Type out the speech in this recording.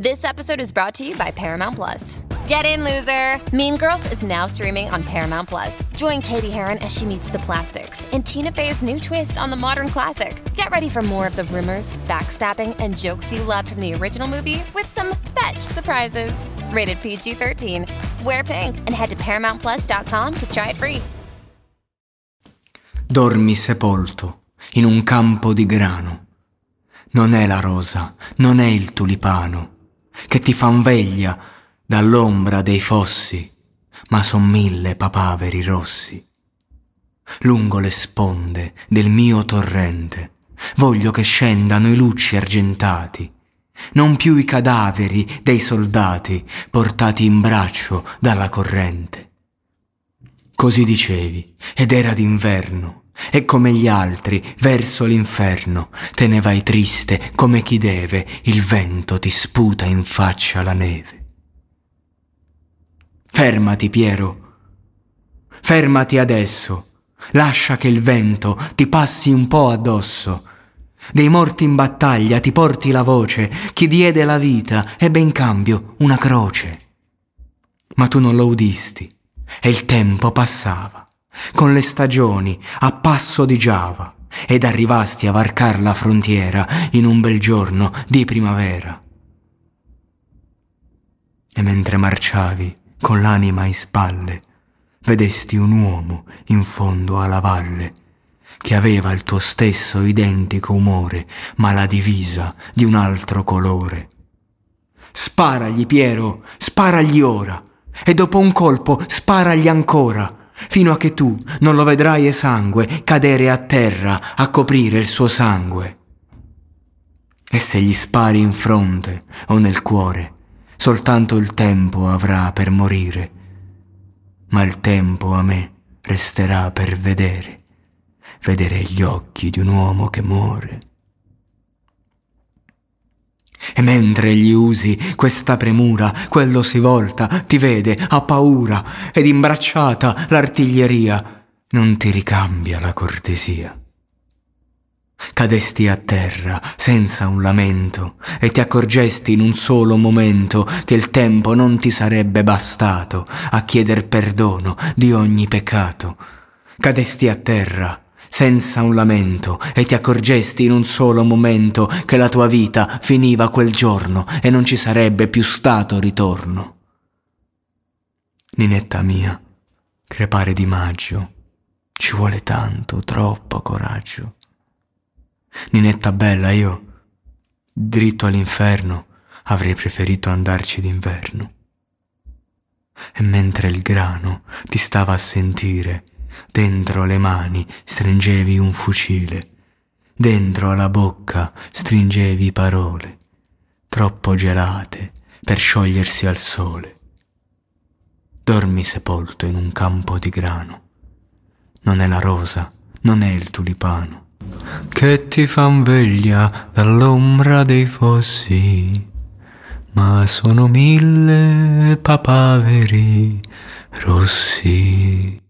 This episode is brought to you by Paramount Plus. Get in, loser! Mean Girls is now streaming on Paramount Plus. Join Katie Heron as she meets the plastics in Tina Fey's new twist on the modern classic. Get ready for more of the rumors, backstabbing, and jokes you loved from the original movie with some fetch surprises. Rated PG 13. Wear pink and head to ParamountPlus.com to try it free. Dormi sepolto in un campo di grano. Non è la rosa, non è il tulipano che ti fan veglia dall'ombra dei fossi, ma son mille papaveri rossi. Lungo le sponde del mio torrente voglio che scendano i lucci argentati, non più i cadaveri dei soldati portati in braccio dalla corrente. Così dicevi, ed era d'inverno, e come gli altri, verso l'inferno, te ne vai triste come chi deve, il vento ti sputa in faccia la neve. Fermati, Piero. Fermati adesso. Lascia che il vento ti passi un po' addosso. Dei morti in battaglia ti porti la voce, chi diede la vita ebbe in cambio una croce. Ma tu non lo udisti e il tempo passava con le stagioni a passo di Giava ed arrivasti a varcar la frontiera in un bel giorno di primavera. E mentre marciavi con l'anima in spalle, vedesti un uomo in fondo alla valle che aveva il tuo stesso identico umore, ma la divisa di un altro colore. Sparagli, Piero, sparagli ora, e dopo un colpo sparagli ancora fino a che tu non lo vedrai esangue cadere a terra a coprire il suo sangue. E se gli spari in fronte o nel cuore, soltanto il tempo avrà per morire, ma il tempo a me resterà per vedere, vedere gli occhi di un uomo che muore. E mentre gli usi questa premura, quello si volta, ti vede, ha paura, ed imbracciata l'artiglieria, non ti ricambia la cortesia. Cadesti a terra senza un lamento e ti accorgesti in un solo momento che il tempo non ti sarebbe bastato a chieder perdono di ogni peccato. Cadesti a terra senza un lamento e ti accorgesti in un solo momento che la tua vita finiva quel giorno e non ci sarebbe più stato ritorno. Ninetta mia, crepare di maggio, ci vuole tanto, troppo coraggio. Ninetta bella, io, dritto all'inferno, avrei preferito andarci d'inverno. E mentre il grano ti stava a sentire, Dentro le mani stringevi un fucile, dentro la bocca stringevi parole, troppo gelate per sciogliersi al sole. Dormi sepolto in un campo di grano. Non è la rosa, non è il tulipano, che ti fan veglia dall'ombra dei fossi, ma sono mille papaveri rossi.